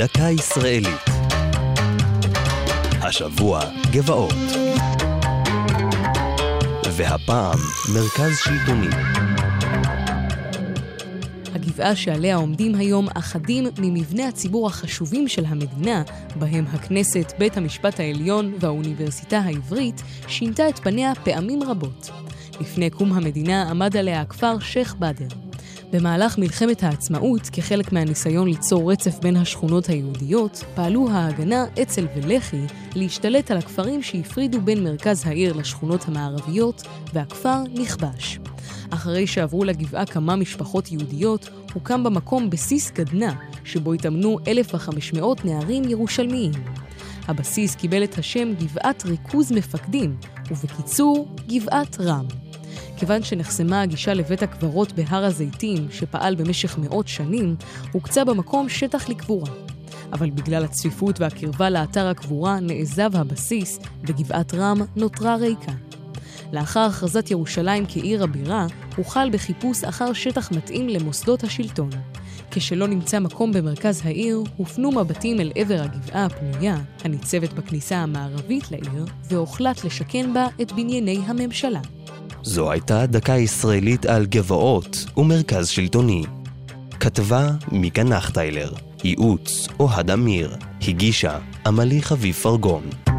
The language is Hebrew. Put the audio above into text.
דקה ישראלית. השבוע גבעות. והפעם מרכז שלטוני. הגבעה שעליה עומדים היום אחדים ממבני הציבור החשובים של המדינה, בהם הכנסת, בית המשפט העליון והאוניברסיטה העברית, שינתה את פניה פעמים רבות. לפני קום המדינה עמד עליה הכפר שייח' באדר. במהלך מלחמת העצמאות, כחלק מהניסיון ליצור רצף בין השכונות היהודיות, פעלו ההגנה, אצ"ל ולח"י להשתלט על הכפרים שהפרידו בין מרכז העיר לשכונות המערביות, והכפר נכבש. אחרי שעברו לגבעה כמה משפחות יהודיות, הוקם במקום בסיס גדנ"ע, שבו התאמנו 1,500 נערים ירושלמיים. הבסיס קיבל את השם גבעת ריכוז מפקדים, ובקיצור, גבעת רם. כיוון שנחסמה הגישה לבית הקברות בהר הזיתים, שפעל במשך מאות שנים, הוקצה במקום שטח לקבורה. אבל בגלל הצפיפות והקרבה לאתר הקבורה נעזב הבסיס, וגבעת רם נותרה ריקה. לאחר הכרזת ירושלים כעיר הבירה, הוחל בחיפוש אחר שטח מתאים למוסדות השלטון. כשלא נמצא מקום במרכז העיר, הופנו מבטים אל עבר הגבעה הפנויה, הניצבת בכניסה המערבית לעיר, והוחלט לשכן בה את בנייני הממשלה. זו הייתה דקה ישראלית על גבעות ומרכז שלטוני. כתבה מיקה נחטיילר, ייעוץ אוהד אמיר, הגישה עמלי חביב פרגון.